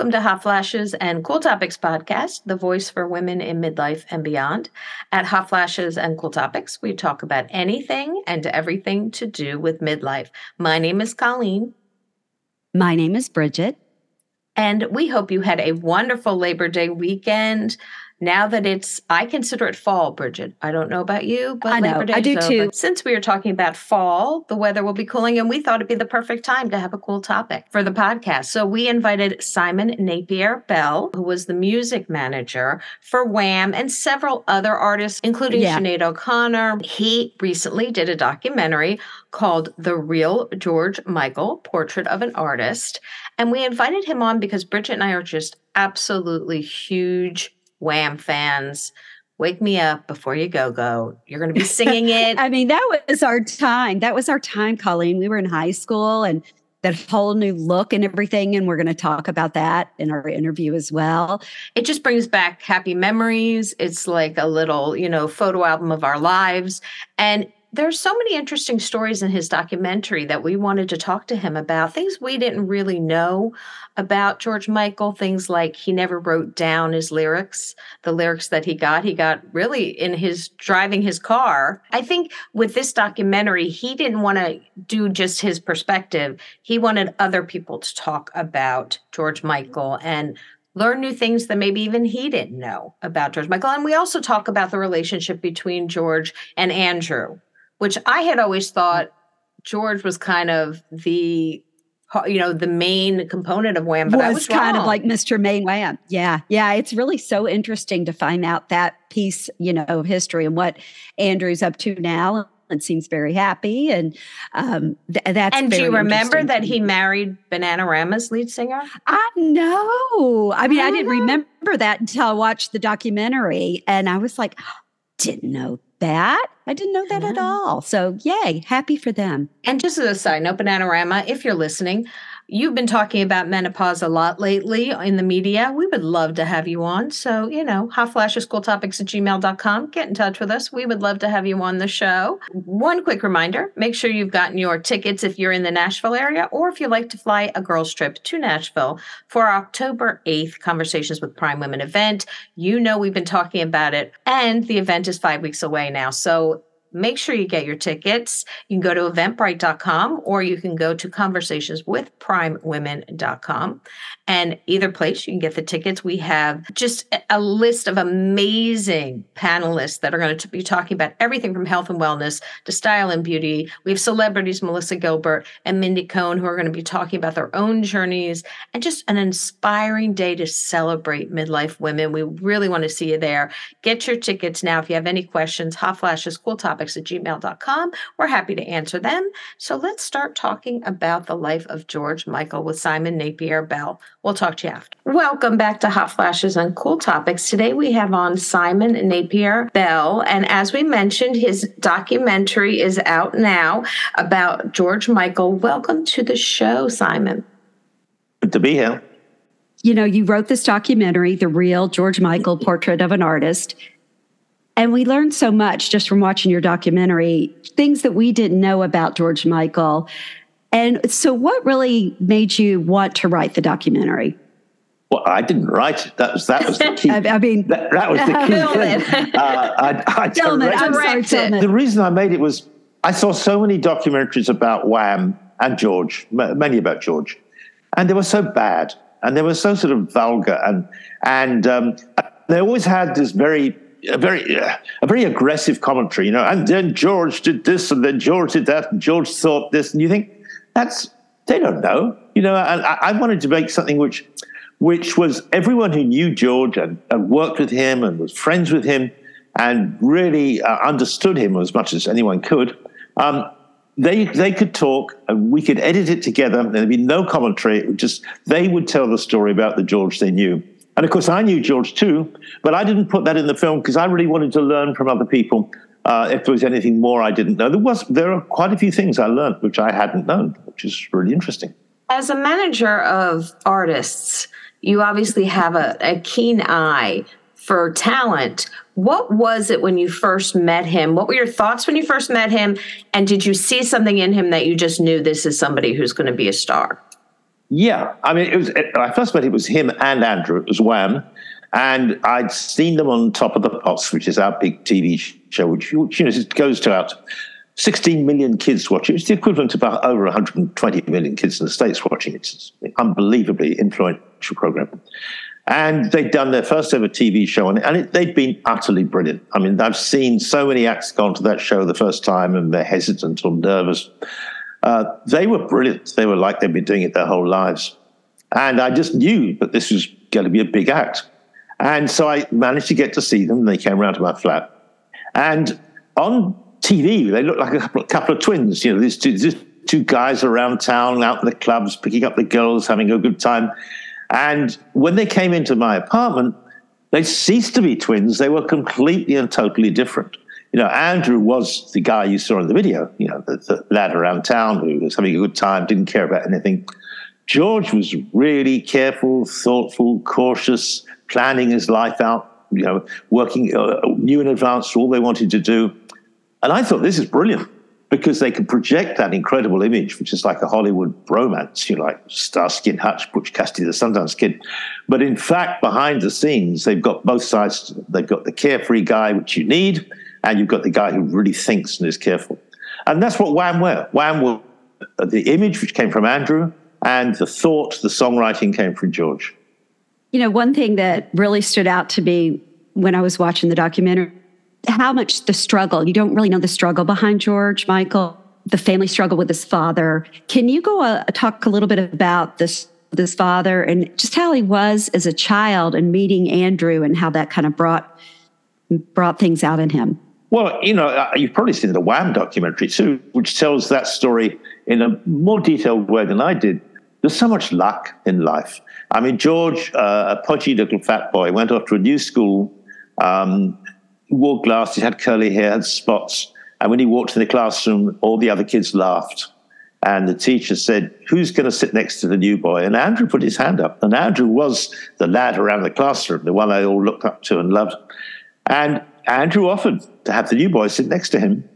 Welcome to Hot Flashes and Cool Topics podcast, the voice for women in midlife and beyond. At Hot Flashes and Cool Topics, we talk about anything and everything to do with midlife. My name is Colleen. My name is Bridget. And we hope you had a wonderful Labor Day weekend now that it's i consider it fall bridget. I don't know about you but I know, I do over. too. Since we are talking about fall the weather will be cooling and we thought it'd be the perfect time to have a cool topic for the podcast. So we invited simon napier bell who was the music manager for wham! and several other artists including yeah. Sinead o'connor. He recently did a documentary called the real george michael portrait of an artist. And we invited him on because bridget and i are just absolutely huge Wham fans, wake me up before you go go. You're going to be singing it. I mean, that was our time. That was our time, Colleen. We were in high school and that whole new look and everything. And we're going to talk about that in our interview as well. It just brings back happy memories. It's like a little, you know, photo album of our lives. And there's so many interesting stories in his documentary that we wanted to talk to him about things we didn't really know about George Michael things like he never wrote down his lyrics the lyrics that he got. He got really in his driving his car. I think with this documentary he didn't want to do just his perspective. He wanted other people to talk about George Michael and learn new things that maybe even he didn't know about George Michael. And we also talk about the relationship between George and Andrew which I had always thought George was kind of the you know the main component of Wham, but was, I was kind of like Mr. Main Wham. Yeah, yeah, it's really so interesting to find out that piece, you know, of history and what Andrew's up to now. And seems very happy, and um, th- that's. And do you remember that he married Bananarama's lead singer? I know. I mean, I, I didn't know. remember that until I watched the documentary, and I was like, didn't know that. I didn't know that at all. So, yay, happy for them. And just as a side note, Bananarama, if you're listening, You've been talking about menopause a lot lately in the media. We would love to have you on. So, you know, hot flashes, cool topics at gmail.com. Get in touch with us. We would love to have you on the show. One quick reminder make sure you've gotten your tickets if you're in the Nashville area or if you'd like to fly a girls' trip to Nashville for October 8th Conversations with Prime Women event. You know, we've been talking about it, and the event is five weeks away now. So, make sure you get your tickets. You can go to eventbrite.com or you can go to conversationswithprimewomen.com. And either place, you can get the tickets. We have just a list of amazing panelists that are going to be talking about everything from health and wellness to style and beauty. We have celebrities, Melissa Gilbert and Mindy Cohn, who are going to be talking about their own journeys and just an inspiring day to celebrate midlife women. We really want to see you there. Get your tickets now. If you have any questions, hot flashes, cool topics at gmail.com. We're happy to answer them. So let's start talking about the life of George Michael with Simon Napier Bell. We'll talk to you after. Welcome back to Hot Flashes and Cool Topics. Today we have on Simon Napier Bell. And as we mentioned, his documentary is out now about George Michael. Welcome to the show, Simon. Good to be here. You know, you wrote this documentary, The Real George Michael Portrait of an Artist. And we learned so much just from watching your documentary, things that we didn't know about George Michael and so, what really made you want to write the documentary? Well, I didn't write it. That was that was the key. I mean, that, that was the key thing. Uh, I, I I'm sorry, The reason I made it was I saw so many documentaries about Wham and George, many about George, and they were so bad and they were so sort of vulgar and and um, they always had this very a very a very aggressive commentary, you know. And then George did this, and then George did that, and George thought this, and you think that's they don't know. You know, and I, I wanted to make something which which was everyone who knew George and, and worked with him and was friends with him and really uh, understood him as much as anyone could. Um, they they could talk and we could edit it together. There'd be no commentary. It would just they would tell the story about the George they knew. And of course, I knew George too, but I didn't put that in the film because I really wanted to learn from other people uh, if there was anything more I didn't know. There was there are quite a few things I learned which I hadn't known, which is really interesting. As a manager of artists, you obviously have a, a keen eye for talent. What was it when you first met him? What were your thoughts when you first met him? And did you see something in him that you just knew this is somebody who's going to be a star? Yeah, I mean, it was. I first met it was him and Andrew. It was Wham, and I'd seen them on Top of the Pops, which is our big TV show, which, you know goes to out 16 million kids watch it. It's the equivalent of about over 120 million kids in the States watching it. It's an unbelievably influential program. And they'd done their first ever TV show on it, and it, they'd been utterly brilliant. I mean, I've seen so many acts go to that show the first time and they're hesitant or nervous. Uh, they were brilliant. They were like they'd been doing it their whole lives. And I just knew that this was going to be a big act. And so I managed to get to see them. They came around to my flat. And on TV, they looked like a couple, couple of twins. You know, these two, these two guys around town, out in the clubs, picking up the girls, having a good time. And when they came into my apartment, they ceased to be twins. They were completely and totally different. You know, Andrew was the guy you saw in the video, you know, the, the lad around town who was having a good time, didn't care about anything. George was really careful, thoughtful, cautious, planning his life out, you know, working, uh, knew in advance all they wanted to do. And I thought this is brilliant because they can project that incredible image, which is like a Hollywood bromance, you know, like Starsky and Hutch, Butch Cassidy, the Sundance Kid. But in fact, behind the scenes, they've got both sides. They've got the carefree guy, which you need, and you've got the guy who really thinks and is careful. And that's what Wham were. Wham were the image, which came from Andrew, and the thought, the songwriting came from George. You know, one thing that really stood out to me when I was watching the documentary how much the struggle, you don't really know the struggle behind George Michael, the family struggle with his father. Can you go uh, talk a little bit about this this father and just how he was as a child and meeting Andrew and how that kind of brought brought things out in him? Well, you know, uh, you've probably seen the Wham documentary too, which tells that story in a more detailed way than I did. There's so much luck in life. I mean, George, uh, a podgy little fat boy, went off to a new school, um, wore glasses, had curly hair, had spots. And when he walked in the classroom, all the other kids laughed. And the teacher said, Who's going to sit next to the new boy? And Andrew put his hand up. And Andrew was the lad around the classroom, the one they all looked up to and loved. And Andrew offered to have the new boy sit next to him.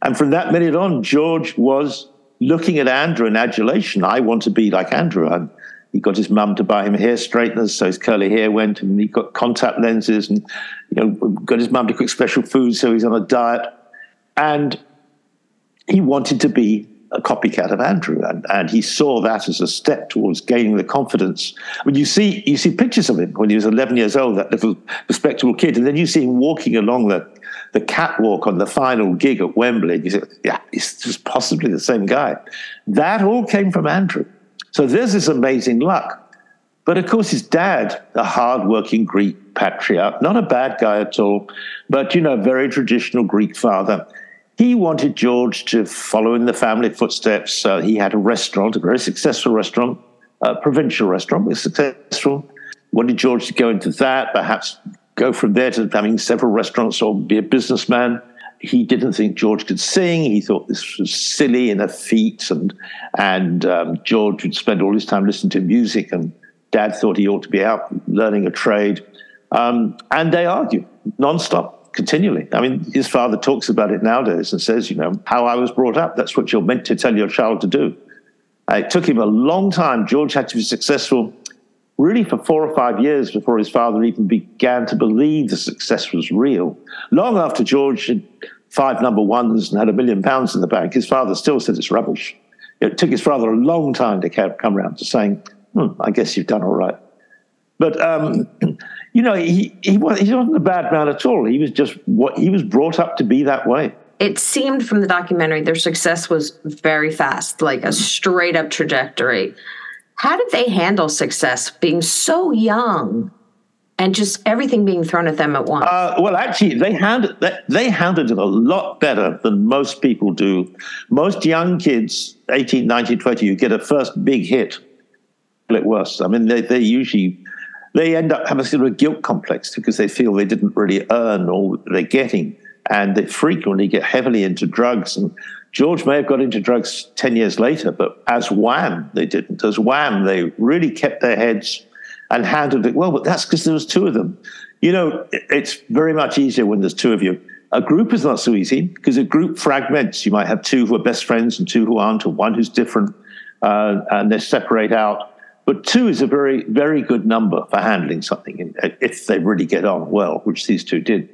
And from that minute on, George was looking at Andrew in adulation. I want to be like Andrew. And he got his mum to buy him hair straighteners, so his curly hair went, and he got contact lenses, and you know, got his mum to cook special food, so he's on a diet. And he wanted to be a copycat of Andrew, and, and he saw that as a step towards gaining the confidence. Mean, you see you see pictures of him when he was 11 years old, that little respectable kid, and then you see him walking along the the catwalk on the final gig at Wembley. And you say, yeah, he's just possibly the same guy. That all came from Andrew. So there's this amazing luck. But of course, his dad, a hardworking Greek patriarch, not a bad guy at all, but, you know, very traditional Greek father. He wanted George to follow in the family footsteps. Uh, he had a restaurant, a very successful restaurant, a provincial restaurant, was successful. Wanted George to go into that, perhaps go from there to having several restaurants or be a businessman he didn't think George could sing. He thought this was silly and effete, and and um, George would spend all his time listening to music, and Dad thought he ought to be out learning a trade. Um, and they argue nonstop, continually. I mean, his father talks about it nowadays and says, you know, how I was brought up. That's what you're meant to tell your child to do. Uh, it took him a long time. George had to be successful really for four or five years before his father even began to believe the success was real. Long after George had five number ones and had a million pounds in the bank, his father still said it's rubbish. It took his father a long time to come around to saying, hmm, I guess you've done all right. But, um, you know, he, he, was, he wasn't a bad man at all. He was just what he was brought up to be that way it seemed from the documentary their success was very fast, like a straight up trajectory. How did they handle success being so young and just everything being thrown at them at once? Uh, well, actually, they handled they handled it a lot better than most people do. Most young kids, 18, 19, 20, you get a first big hit, it worse. I mean, they, they usually they end up having a sort of a guilt complex because they feel they didn't really earn all they're getting, and they frequently get heavily into drugs and George may have got into drugs 10 years later, but as Wham, they didn't. As Wham, they really kept their heads and handled it well, but that's because there was two of them. You know, it's very much easier when there's two of you. A group is not so easy because a group fragments. You might have two who are best friends and two who aren't, or one who's different, uh, and they separate out. But two is a very, very good number for handling something if they really get on well, which these two did.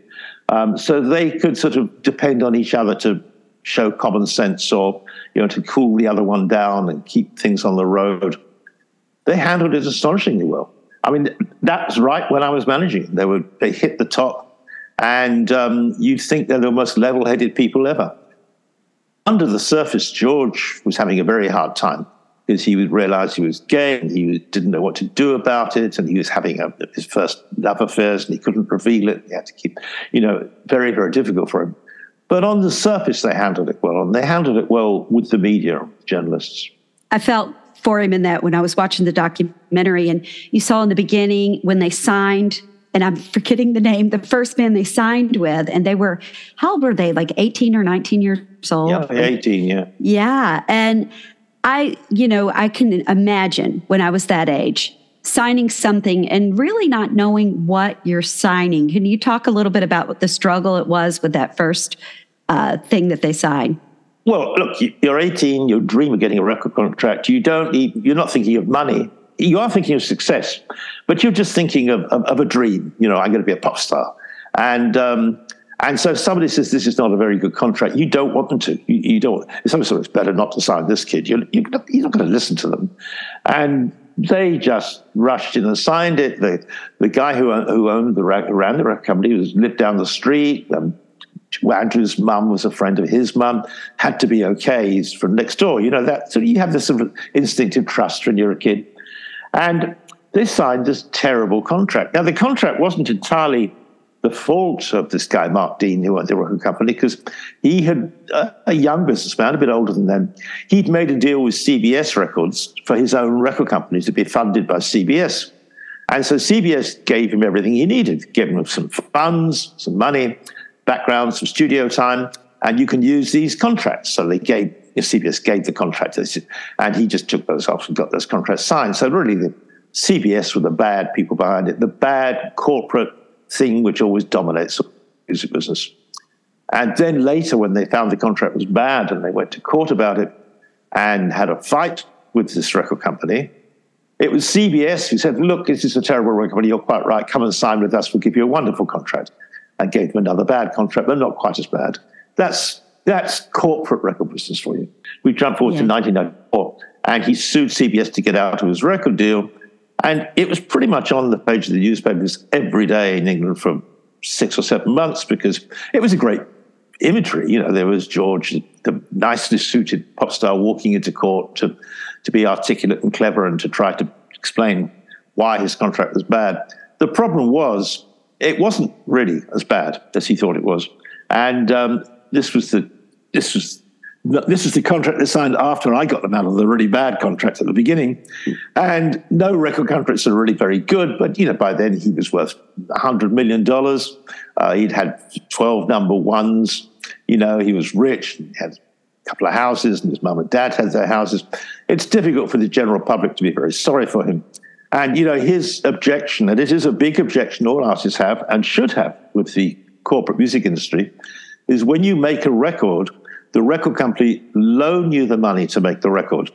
Um, so they could sort of depend on each other to show common sense or, you know, to cool the other one down and keep things on the road. They handled it astonishingly well. I mean, that was right when I was managing. They were they hit the top, and um, you'd think they're the most level-headed people ever. Under the surface, George was having a very hard time because he would realize he was gay and he didn't know what to do about it, and he was having a, his first love affairs and he couldn't reveal it. He had to keep, you know, very very difficult for him. But on the surface, they handled it well, and they handled it well with the media, journalists. I felt for him in that when I was watching the documentary. And you saw in the beginning when they signed, and I'm forgetting the name, the first man they signed with, and they were, how old were they? Like 18 or 19 years old? Yeah, 18, yeah. Yeah. And I, you know, I can imagine when I was that age signing something and really not knowing what you're signing. Can you talk a little bit about what the struggle it was with that first uh, thing that they signed? Well, look, you're 18, you dream of getting a record contract. You don't, you're not thinking of money. You are thinking of success, but you're just thinking of, of, of a dream. You know, I'm going to be a pop star. And, um, and so somebody says this is not a very good contract. You don't want them to. You, you don't. Somebody says it's better not to sign this kid. You're, you're, not, not going to listen to them. And they just rushed in and signed it. The, the guy who, who owned the, ran the company was lived down the street. Um, Andrew's mum was a friend of his mum, had to be okay. He's from next door. You know, that so you have this sort of instinctive trust when you're a kid. And they signed this terrible contract. Now, the contract wasn't entirely the fault of this guy, Mark Dean, who owned the record company, because he had uh, a young businessman, a bit older than them. He'd made a deal with CBS Records for his own record company to be funded by CBS. And so CBS gave him everything he needed, gave him some funds, some money, background, some studio time, and you can use these contracts. So they gave, CBS gave the contract, and he just took those off and got those contracts signed. So really, the CBS were the bad people behind it, the bad corporate thing which always dominates the music business. And then later, when they found the contract was bad and they went to court about it and had a fight with this record company, it was CBS who said, Look, this is a terrible record company. You're quite right. Come and sign with us. We'll give you a wonderful contract and gave them another bad contract, but not quite as bad. That's that's corporate record business for you. We jump forward yeah. to 1994, and he sued CBS to get out of his record deal, and it was pretty much on the page of the newspapers every day in England for six or seven months because it was a great imagery. You know, there was George, the nicely suited pop star, walking into court to to be articulate and clever and to try to explain why his contract was bad. The problem was it wasn't really as bad as he thought it was. And um, this was the this was this is the contract they signed after I got them out of the really bad contract at the beginning. And no record contracts are really very good, but you know by then he was worth hundred million dollars. Uh, he'd had twelve number ones. You know he was rich. He had a couple of houses, and his mum and dad had their houses. It's difficult for the general public to be very sorry for him. And, you know, his objection, and it is a big objection all artists have and should have with the corporate music industry, is when you make a record, the record company loan you the money to make the record.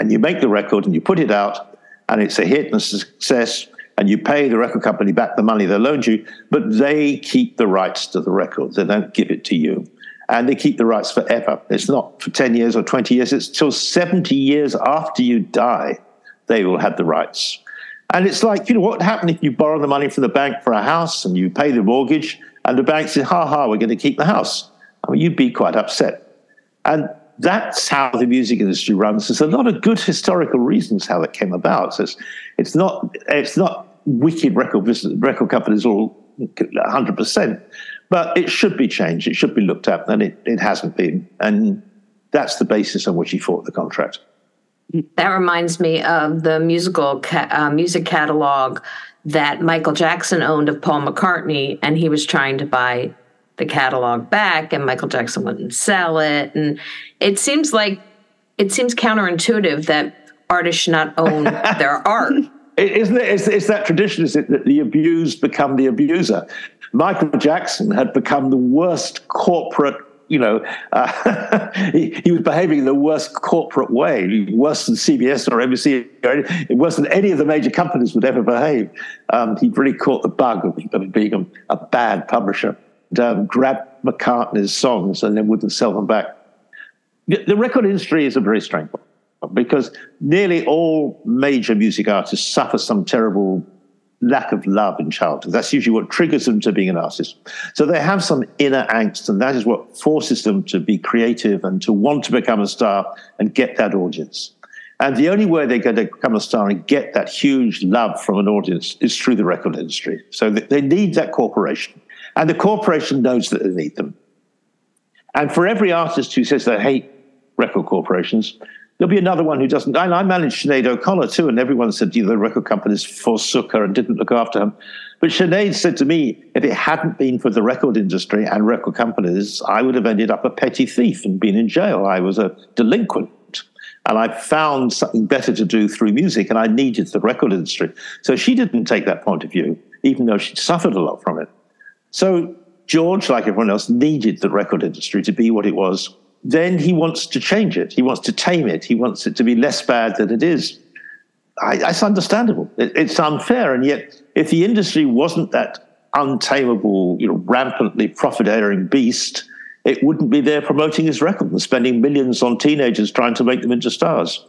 And you make the record and you put it out, and it's a hit and a success, and you pay the record company back the money they loaned you, but they keep the rights to the record. They don't give it to you. And they keep the rights forever. It's not for 10 years or 20 years, it's till 70 years after you die they will have the rights. And it's like, you know, what happened if you borrow the money from the bank for a house and you pay the mortgage and the bank says, ha ha, we're going to keep the house? I mean, you'd be quite upset. And that's how the music industry runs. There's a lot of good historical reasons how that came about. So it's, it's not it's not wicked record business, record companies all 100%, but it should be changed. It should be looked at, and it, it hasn't been. And that's the basis on which he fought the contract. That reminds me of the musical ca- uh, music catalog that Michael Jackson owned of Paul McCartney, and he was trying to buy the catalog back, and Michael Jackson wouldn't sell it. And it seems like it seems counterintuitive that artists should not own their art. Isn't it? It's, it's that tradition, is it, that the abused become the abuser? Michael Jackson had become the worst corporate you know, uh, he, he, was behaving in the worst corporate way, worse than CBS or NBC, or worse than any of the major companies would ever behave. Um, he really caught the bug of, being a, a, bad publisher. Um, McCartney's songs and then wouldn't sell them back. The record industry is a very strange one because nearly all major music artists suffer some terrible lack of love in childhood. That's usually what triggers them to being an artist. So they have some inner angst, and that is what forces them to be creative and to want to become a star and get that audience. And the only way they're going to become a star and get that huge love from an audience is through the record industry. So they need that corporation. And the corporation knows that they need them. And for every artist who says they hate record corporations, There'll be another one who doesn't. I, I managed Sinead O'Connor too, and everyone said you know, the record companies forsook her and didn't look after her. But Sinead said to me, if it hadn't been for the record industry and record companies, I would have ended up a petty thief and been in jail. I was a delinquent. And I found something better to do through music, and I needed the record industry. So she didn't take that point of view, even though she suffered a lot from it. So George, like everyone else, needed the record industry to be what it was then he wants to change it. He wants to tame it. He wants it to be less bad than it is. I, that's understandable. It, it's unfair. And yet, if the industry wasn't that untamable, you know, rampantly profiteering beast, it wouldn't be there promoting his record and spending millions on teenagers trying to make them into stars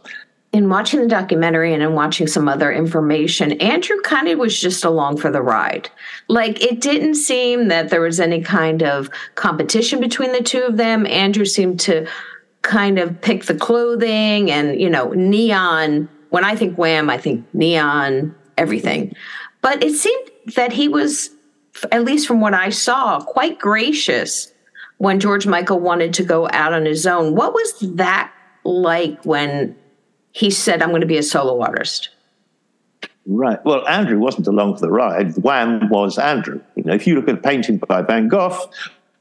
in watching the documentary and in watching some other information, Andrew kind of was just along for the ride. Like it didn't seem that there was any kind of competition between the two of them. Andrew seemed to kind of pick the clothing and, you know, neon. When I think Wham, I think neon, everything. But it seemed that he was, at least from what I saw, quite gracious when George Michael wanted to go out on his own. What was that like when he said, I'm going to be a solo artist. Right. Well, Andrew wasn't along for the ride. Wham was Andrew. You know, if you look at a painting by Van Gogh,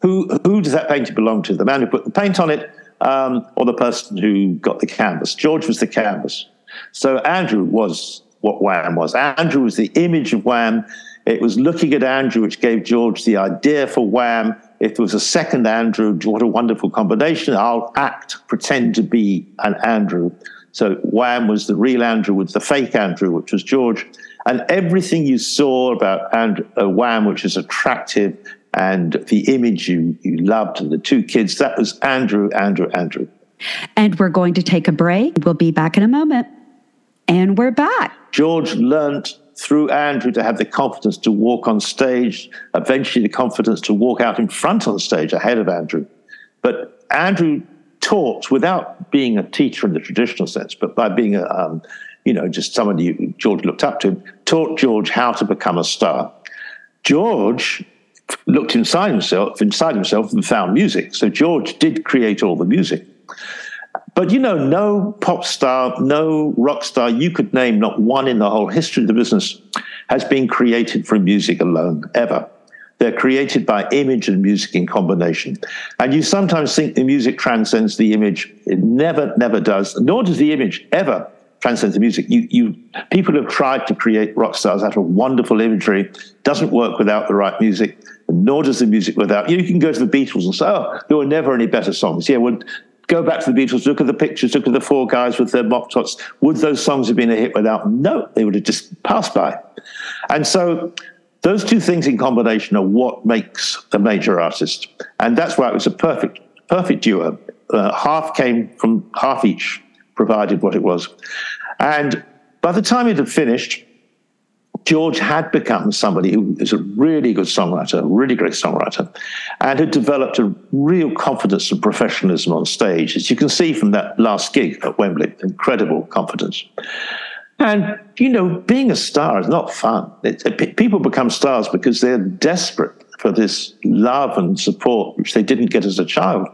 who who does that painting belong to? The man who put the paint on it, um, or the person who got the canvas? George was the canvas. So Andrew was what Wham was. Andrew was the image of Wham. It was looking at Andrew which gave George the idea for Wham. If there was a second Andrew, what a wonderful combination. I'll act, pretend to be an Andrew. So Wham was the real Andrew with the fake Andrew, which was George. And everything you saw about Andrew, uh, Wham, which is attractive, and the image you, you loved, and the two kids, that was Andrew, Andrew, Andrew. And we're going to take a break. We'll be back in a moment. And we're back. George learned through Andrew to have the confidence to walk on stage, eventually the confidence to walk out in front on stage ahead of Andrew. But Andrew taught without being a teacher in the traditional sense, but by being a, um, you know, just somebody George looked up to, taught George how to become a star. George looked inside himself, inside himself, and found music. So George did create all the music. But you know, no pop star, no rock star you could name, not one in the whole history of the business, has been created from music alone, ever. They're created by image and music in combination. And you sometimes think the music transcends the image. It never, never does, nor does the image ever transcend the music. You, you, people have tried to create rock stars out of wonderful imagery. Doesn't work without the right music, nor does the music without. You, can go to the Beatles and say, oh, there were never any better songs. Yeah, well, go back to the Beatles, look at the pictures, look at the four guys with their mop tops. Would those songs have been a hit without? No, they would have just passed by. And so those two things in combination are what makes a major artist. And that's why it was a perfect, perfect duo. Uh, half came from half each, provided what it was. And by the time it had finished, George had become somebody who is a really good songwriter, a really great songwriter, and had developed a real confidence and professionalism on stage, as you can see from that last gig at Wembley. Incredible confidence. And, you know, being a star is not fun. It, it, people become stars because they're desperate for this love and support, which they didn't get as a child.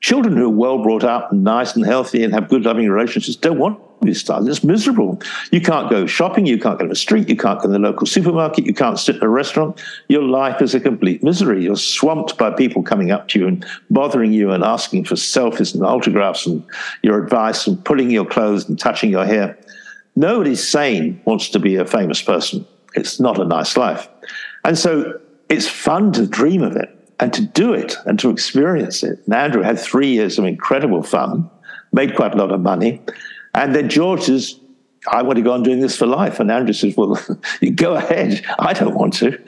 Children who are well brought up and nice and healthy and have good loving relationships don't want to be stars. It's miserable. You can't go shopping, you can't go to the street, you can't go to the local supermarket, you can't sit in a restaurant. Your life is a complete misery. You're swamped by people coming up to you and bothering you and asking for selfies and autographs and your advice and pulling your clothes and touching your hair. Nobody sane wants to be a famous person. It's not a nice life. And so it's fun to dream of it. and to do it and to experience it. And Andrew had three years of incredible fun, made quite a lot of money. And then George says, I want to go on doing this for life. And Andrew says, Well, you go ahead. I don't want to.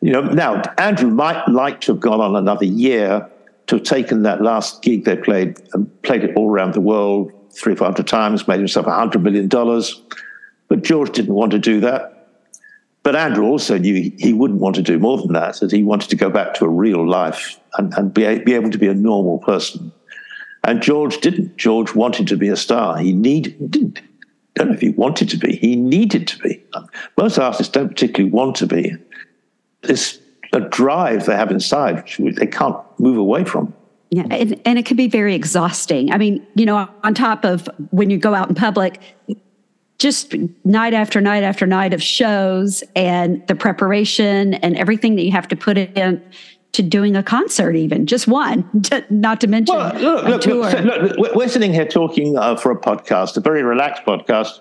You know, now Andrew might like to have gone on another year to have taken that last gig they played and played it all around the world three or four hundred times, made himself a hundred million dollars. But George didn't want to do that. But Andrew also knew he wouldn't want to do more than that, that he wanted to go back to a real life and, and be, be able to be a normal person. And George didn't. George wanted to be a star. He needed, didn't, don't know if he wanted to be, he needed to be. Most artists don't particularly want to be. It's a drive they have inside, which they can't move away from. Yeah, and, and it can be very exhausting. I mean, you know, on top of when you go out in public, just night after night after night of shows and the preparation and everything that you have to put in to doing a concert, even just one, not to mention well, look, look, tour. Look, look, we're sitting here talking uh, for a podcast, a very relaxed podcast.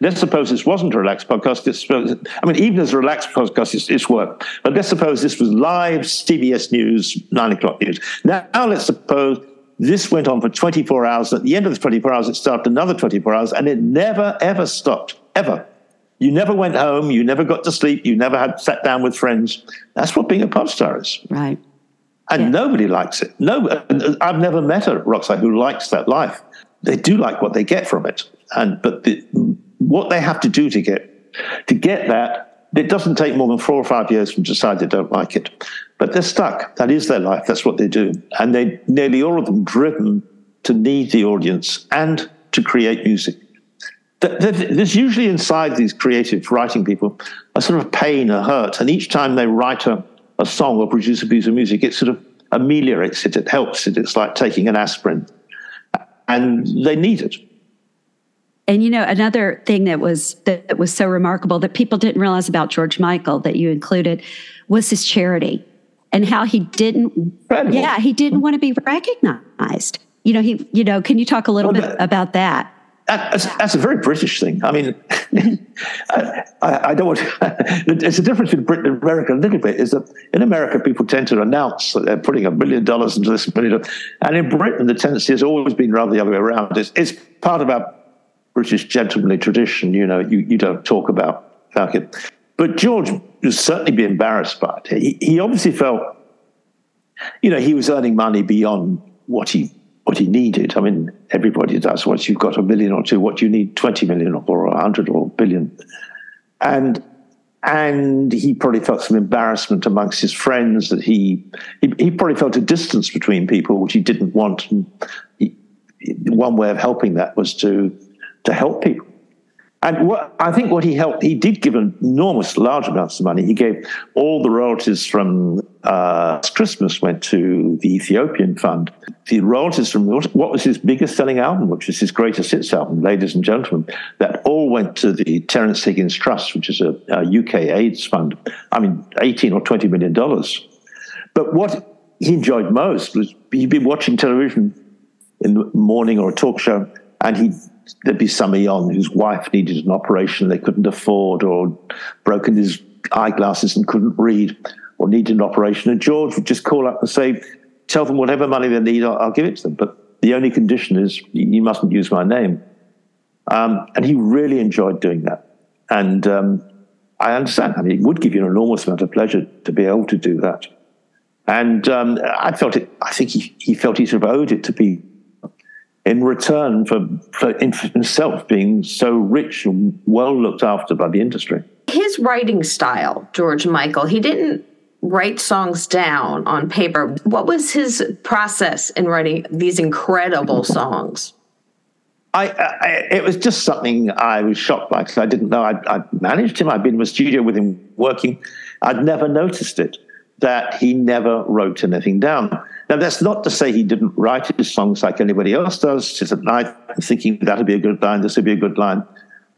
Let's suppose this wasn't a relaxed podcast. It's, I mean, even as a relaxed podcast, it's, it's work. But let's suppose this was live CBS News, nine o'clock news. Now, now let's suppose this went on for 24 hours. At the end of the 24 hours, it started another 24 hours, and it never, ever stopped, ever. You never went home. You never got to sleep. You never had sat down with friends. That's what being a pop star is. Right. And yeah. nobody likes it. No, uh, uh, I've never met a rock star who likes that life. They do like what they get from it, and but the, what they have to do to get to get that, it doesn't take more than four or five years from decide they don't like it. But they're stuck. That is their life. That's what they do. And they nearly all of them driven to need the audience and to create music. There's usually inside these creative writing people a sort of pain, a hurt. And each time they write a, a song or produce a piece of music, it sort of ameliorates it, it helps it. It's like taking an aspirin. And they need it. And you know, another thing that was that was so remarkable that people didn't realize about George Michael that you included was his charity and how he didn't Incredible. yeah he didn't want to be recognized you know he you know can you talk a little well, bit that, about that that's, that's, a very British thing. I mean, I, I, don't want. it's a difference between Britain and America a little bit. Is that in America people tend to announce that they're putting a million dollars into this million, and in Britain the tendency has always been rather the other way around. It's, it's part of our British gentlemanly tradition. You know, you, you don't talk about it. But George would certainly be embarrassed by it. He, he obviously felt, you know, he was earning money beyond what he what he needed. I mean, everybody does. Once you've got a million or two, what you need? Twenty million or a hundred or a billion, and and he probably felt some embarrassment amongst his friends that he he, he probably felt a distance between people which he didn't want. And he, one way of helping that was to to help people. And what, I think what he helped, he did give enormous, large amounts of money. He gave all the royalties from uh, Christmas went to the Ethiopian Fund. The royalties from what, what was his biggest selling album, which is his greatest hits album, Ladies and Gentlemen, that all went to the Terence Higgins Trust, which is a, a UK AIDS fund. I mean, 18 or 20 million dollars. But what he enjoyed most was he'd be watching television in the morning or a talk show, and he'd there'd be somebody on whose wife needed an operation they couldn't afford, or broken his eyeglasses and couldn't read, or needed an operation. And George would just call up and say, "Tell them whatever money they need, I'll, I'll give it to them." But the only condition is you mustn't use my name. Um, and he really enjoyed doing that. And um, I understand. I mean, it would give you an enormous amount of pleasure to be able to do that. And um, I felt it. I think he, he felt he sort of owed it to be in return for, for himself being so rich and well looked after by the industry. His writing style, George Michael, he didn't write songs down on paper. What was his process in writing these incredible songs? I, I, it was just something I was shocked by because I didn't know I'd, I'd, managed him. I'd been in the studio with him working. I'd never noticed it that he never wrote anything down. Now, that's not to say he didn't write his songs like anybody else does, just at night thinking that'll be a good line, this would be a good line.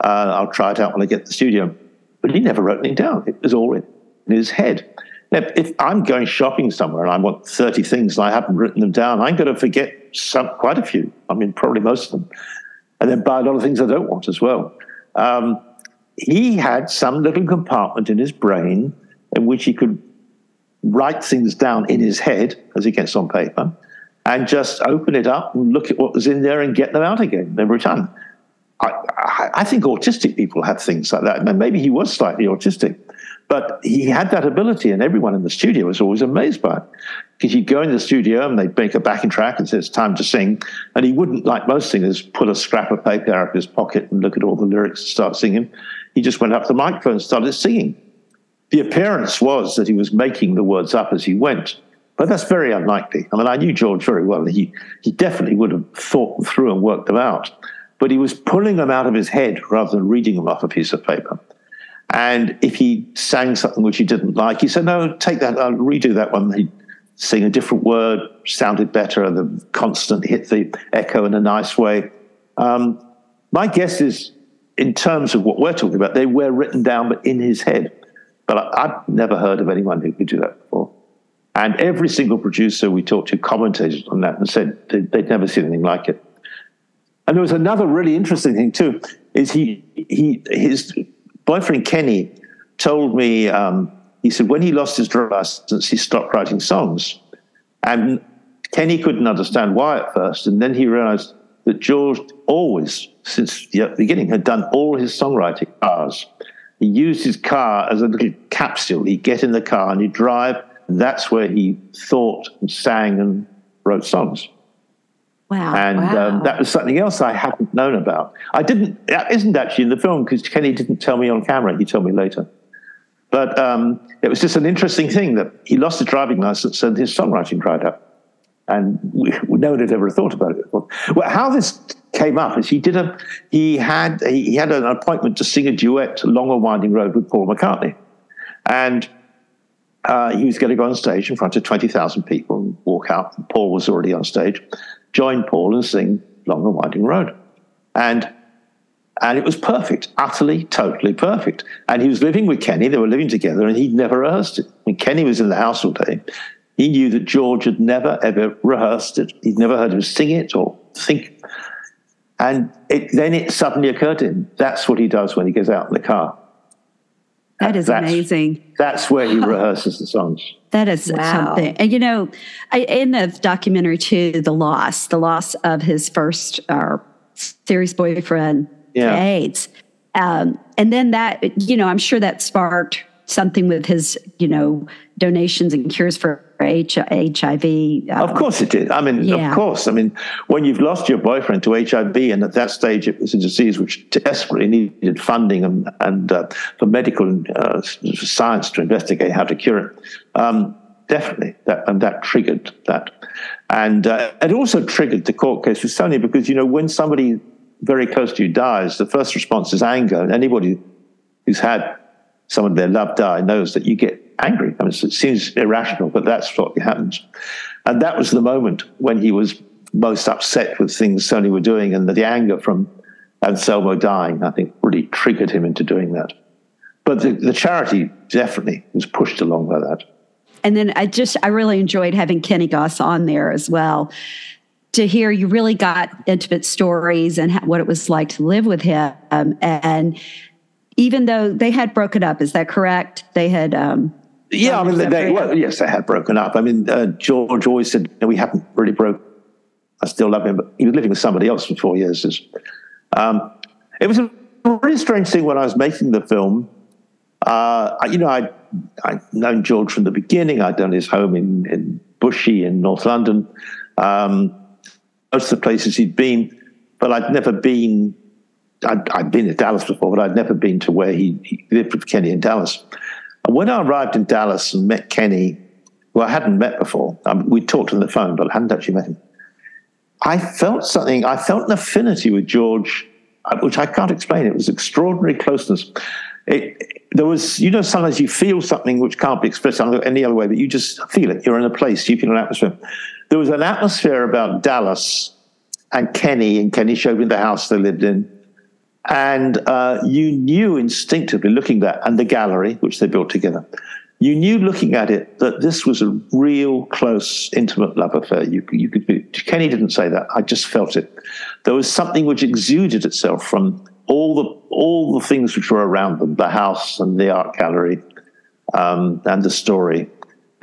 Uh, I'll try it out when I get to the studio. But he never wrote anything down. It was all in, in his head. Now, if I'm going shopping somewhere and I want 30 things and I haven't written them down, I'm going to forget some, quite a few. I mean, probably most of them. And then buy a lot of things I don't want as well. Um, he had some little compartment in his brain in which he could write things down in his head as he gets on paper and just open it up and look at what was in there and get them out again every time. I, I, I think autistic people have things like that. Maybe he was slightly autistic, but he had that ability, and everyone in the studio was always amazed by it. Because he'd go in the studio and they'd make a backing track and say it's time to sing, and he wouldn't, like most singers, pull a scrap of paper out of his pocket and look at all the lyrics and start singing. He just went up to the microphone and started singing. The appearance was that he was making the words up as he went, but that's very unlikely. I mean, I knew George very well. He, he definitely would have thought them through and worked them out, but he was pulling them out of his head rather than reading them off a piece of paper. And if he sang something which he didn't like, he said, No, take that, I'll redo that one. He'd sing a different word, sounded better, the constant hit the echo in a nice way. Um, my guess is, in terms of what we're talking about, they were written down, but in his head. But I, I've never heard of anyone who could do that before. And every single producer we talked to commented on that and said they'd never seen anything like it. And there was another really interesting thing too, is he he his boyfriend Kenny told me, um, he said, when he lost his driving license, he stopped writing songs. And Kenny couldn't understand why at first. And then he realized that George always, since the beginning, had done all his songwriting cars. He used his car as a little capsule. He'd get in the car and he'd drive. And that's where he thought and sang and wrote songs. Wow. And um, wow. Um, that was something else I hadn't known about. I didn't, that isn't actually in the film because Kenny didn't tell me on camera. He told me later. But um, it was just an interesting thing that he lost his driving license and his songwriting dried up. And we, no one had ever thought about it before. Well, how this came up is he did a, he had, he had an appointment to sing a duet, Long and Winding Road with Paul McCartney. And uh, he was going to go on stage in front of 20,000 people and walk out. Paul was already on stage join Paul and sing Long and Winding Road. And and it was perfect, utterly, totally perfect. And he was living with Kenny. They were living together, and he'd never rehearsed it. When Kenny was in the house all day, he knew that George had never, ever rehearsed it. He'd never heard him sing it or think. And it, then it suddenly occurred to him that's what he does when he goes out in the car. That is that's, amazing. That's where he rehearses the songs. That is wow. something. And you know, I, in the documentary too, the loss, the loss of his first uh, serious boyfriend yeah. AIDS. Um, and then that, you know, I'm sure that sparked something with his, you know, donations and cures for H- HIV. Um, of course it did. I mean, yeah. of course. I mean, when you've lost your boyfriend to HIV, and at that stage it was a disease which desperately needed funding and, and uh, for medical uh, science to investigate how to cure it. Um, definitely, that and that triggered that, and uh, it also triggered the court case with Sony because you know when somebody very close to you dies, the first response is anger, and anybody who's had someone they love die knows that you get angry. I mean, it seems irrational, but that's what happens. And that was the moment when he was most upset with things Sony were doing, and the anger from Anselmo dying, I think, really triggered him into doing that. But the, the charity definitely was pushed along by that. And then I just, I really enjoyed having Kenny Goss on there as well to hear you really got intimate stories and what it was like to live with him. and even though they had broken up, is that correct? They had. Um, yeah, I mean, they, well, yes, they had broken up. I mean, uh, George always said, we haven't really broke. I still love him, but he was living with somebody else for four years. Um, it was a really strange thing when I was making the film. Uh, you know, I I'd known George from the beginning. I'd done his home in, in Bushey in North London. Um, most of the places he'd been, but I'd never been. I'd, I'd, been to Dallas before, but I'd never been to where he, he lived with Kenny in Dallas. When I arrived in Dallas and met Kenny, who I hadn't met before, um, we talked on the phone, but I hadn't actually met him. I felt something. I felt an affinity with George, uh, which I can't explain. It was extraordinary closeness. It, there was, you know, sometimes you feel something which can't be expressed any other way, but you just feel it. You're in a place, you feel an atmosphere there was an atmosphere about Dallas and Kenny, and Kenny showed me the house they lived in. And uh, you knew instinctively looking at and the gallery, which they built together, you knew looking at it that this was a real close, intimate love affair. You, you could be, Kenny didn't say that. I just felt it. There was something which exuded itself from all the all the things which were around them, the house and the art gallery, um, and the story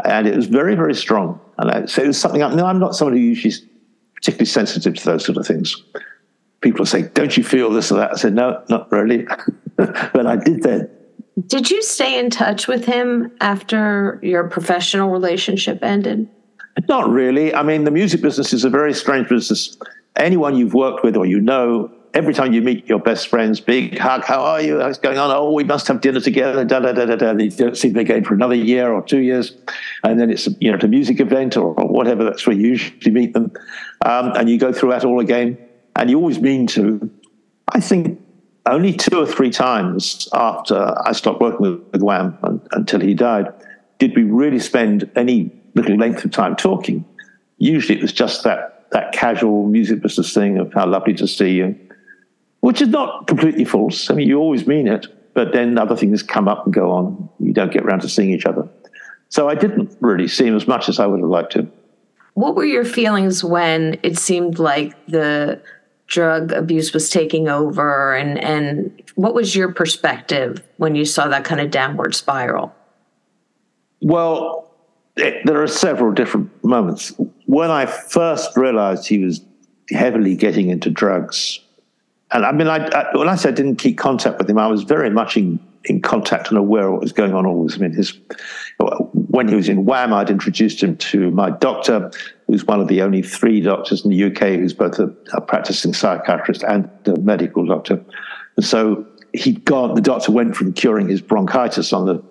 and it was very, very strong. And I, so it was something. I, no, I'm not somebody who usually particularly sensitive to those sort of things. People say, "Don't you feel this or that?" I said, "No, not really," but I did then. Did you stay in touch with him after your professional relationship ended? Not really. I mean, the music business is a very strange business. Anyone you've worked with or you know, every time you meet your best friends, big hug, how are you? What's going on? Oh, we must have dinner together. Da da da da da. You don't see them again for another year or two years, and then it's you know a music event or, or whatever. That's where you usually meet them, um, and you go through that all again. And you always mean to. I think only two or three times after I stopped working with, Wham until he died did we really spend any little length of time talking. Usually, it was just that that casual music business thing of how lovely to see you which is not completely false. I mean, you always mean it, but then other things come up and go on. You don't get around to seeing each other. So I didn't really see him as much as I would have liked to. What were your feelings when it seemed like the drug abuse was taking over and and what was your perspective when you saw that kind of downward spiral? Well, it, there are several different moments. When I first realized he was heavily getting into drugs, and I mean, I, I, when I said I didn't keep contact with him, I was very much in, in contact and aware of what was going on always. I mean, his when he was in Wham, I'd introduced him to my doctor, who's one of the only three doctors in the UK who's both a, a practicing psychiatrist and a medical doctor. And so he'd gone. The doctor went from curing his bronchitis on the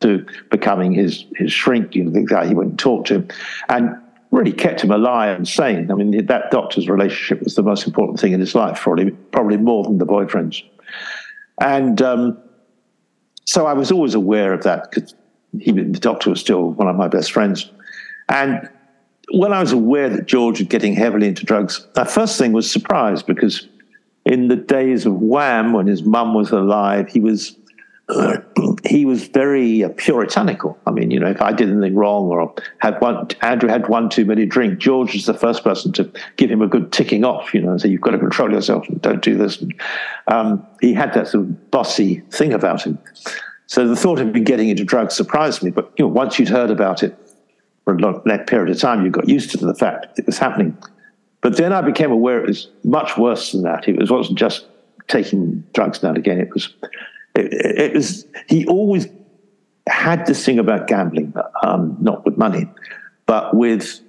to becoming his his shrink, you know, the guy he went and talked to, him, and really kept him alive and sane. I mean, that doctor's relationship was the most important thing in his life, probably, probably more than the boyfriends. And um, so I was always aware of that because the doctor was still one of my best friends. And when I was aware that George was getting heavily into drugs, the first thing was surprise because in the days of Wham, when his mum was alive, he was he was very uh, puritanical. I mean, you know, if I did anything wrong or had one, Andrew had one too many drink, George was the first person to give him a good ticking off, you know, and say, you've got to control yourself and don't do this. And, um, he had that sort of bossy thing about him. So the thought of him getting into drugs surprised me. But, you know, once you'd heard about it for a long period of time, you got used to the fact it was happening. But then I became aware it was much worse than that. It was, wasn't just taking drugs now and again. It was it, it was he always had this thing about gambling, um, not with money, but with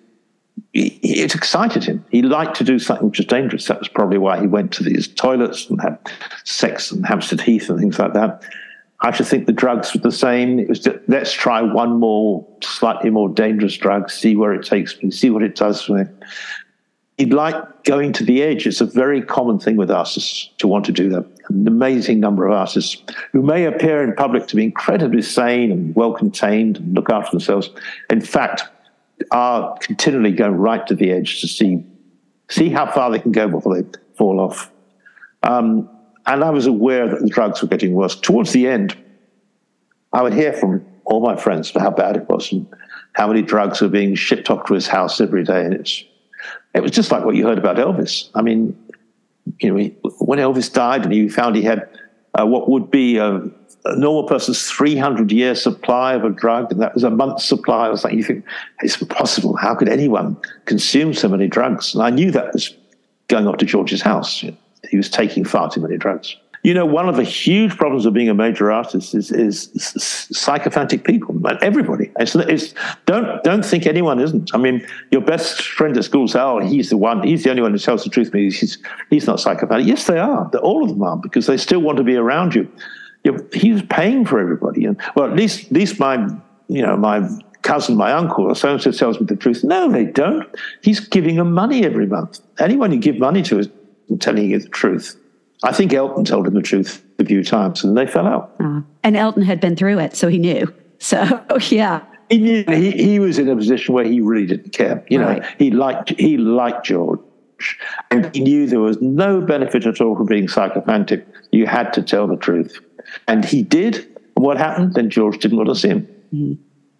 it excited him. He liked to do something which was dangerous. That was probably why he went to these toilets and had sex and Hampstead Heath and things like that. I should think the drugs were the same. It was just, let's try one more, slightly more dangerous drug, see where it takes me, see what it does for me he'd like going to the edge. It's a very common thing with artists to want to do that. An amazing number of artists who may appear in public to be incredibly sane and well contained and look after themselves, in fact, are continually going right to the edge to see see how far they can go before they fall off. Um, and I was aware that the drugs were getting worse. Towards the end, I would hear from all my friends about how bad it was and how many drugs were being shipped off to his house every day. And it's it was just like what you heard about Elvis. I mean, you know, when Elvis died and you found he had uh, what would be a, a, normal person's 300 year supply of a drug, and that was a month's supply. Was like, you think it's impossible. How could anyone consume so many drugs? And I knew that was going off to George's house. He was taking far too many drugs. You know, one of the huge problems of being a major artist is, is sycophantic people. Everybody. It's, it's, don't don't think anyone isn't. I mean, your best friend at school says, "Oh, he's the one. He's the only one who tells the truth." Me, He's he's not psychopathic. Yes, they are. All of them are because they still want to be around you. You're, he's paying for everybody, and well, at least at least my you know my cousin, my uncle, or so and so tells me the truth. No, they don't. He's giving them money every month. Anyone you give money to is telling you the truth. I think Elton told him the truth a few times and they fell out. Uh, and Elton had been through it, so he knew. So, yeah. He, knew, he, he was in a position where he really didn't care. You know, he liked he liked George, and he knew there was no benefit at all from being psychophantic. You had to tell the truth, and he did. And what happened? Then George didn't want to see him. Mm.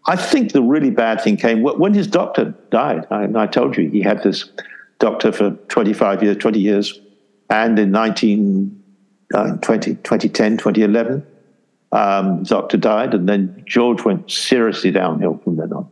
I think the really bad thing came when his doctor died. I, I told you he had this doctor for 25 years, 20 years and in 19, uh, 20, 2010, 2011, um, Doctor died, and then George went seriously downhill from then on.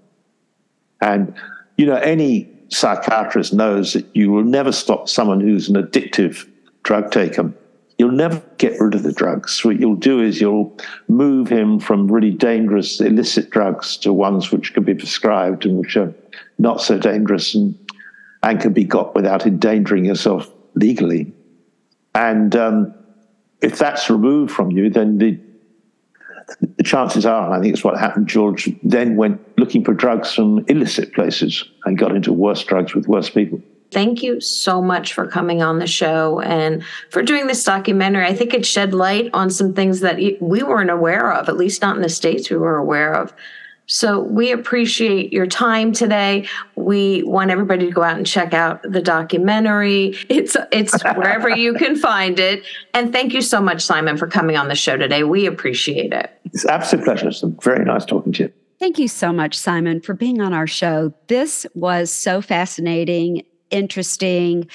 And, you know, any psychiatrist knows that you will never stop someone who's an addictive drug taker. You'll never get rid of the drugs. What you'll do is you'll move him from really dangerous illicit drugs to ones which can be prescribed and which are not so dangerous and, and can be got without endangering yourself legally. And um, if that's removed from you, then the the chances are, and I think it's what happened, George then went looking for drugs from illicit places and got into worse drugs with worse people. Thank you so much for coming on the show and for doing this documentary. I think it shed light on some things that we weren't aware of, at least not in the States we were aware of. So we appreciate your time today. We want everybody to go out and check out the documentary. It's it's wherever you can find it. And thank you so much, Simon, for coming on the show today. We appreciate it. It's absolute pleasure. It's very nice talking to you. Thank you so much, Simon, for being on our show. This was so fascinating, interesting.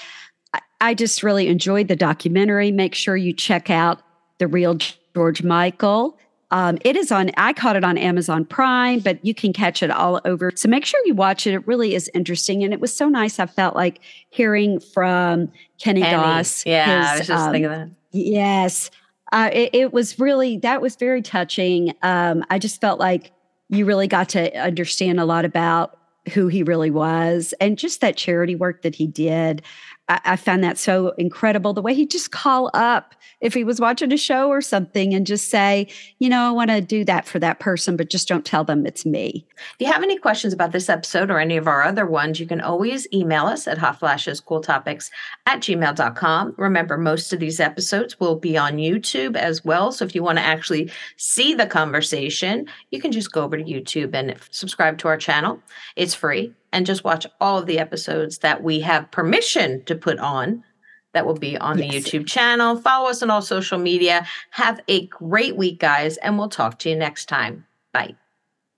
I just really enjoyed the documentary. Make sure you check out the real George Michael. Um, it is on, I caught it on Amazon Prime, but you can catch it all over. So make sure you watch it. It really is interesting. And it was so nice. I felt like hearing from Kenny, Kenny. Goss. Yeah, his, I was just um, thinking that. Yes. Uh, it, it, was really, that was very touching. Um, I just felt like you really got to understand a lot about who he really was and just that charity work that he did. I, I found that so incredible. The way he'd just call up if he was watching a show or something and just say, you know, I want to do that for that person, but just don't tell them it's me. If you have any questions about this episode or any of our other ones, you can always email us at hotflashescooltopics at gmail.com. Remember, most of these episodes will be on YouTube as well. So if you want to actually see the conversation, you can just go over to YouTube and subscribe to our channel. It's free and just watch all of the episodes that we have permission to put on that will be on yes. the YouTube channel. Follow us on all social media. Have a great week, guys, and we'll talk to you next time. Bye.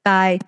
Bye.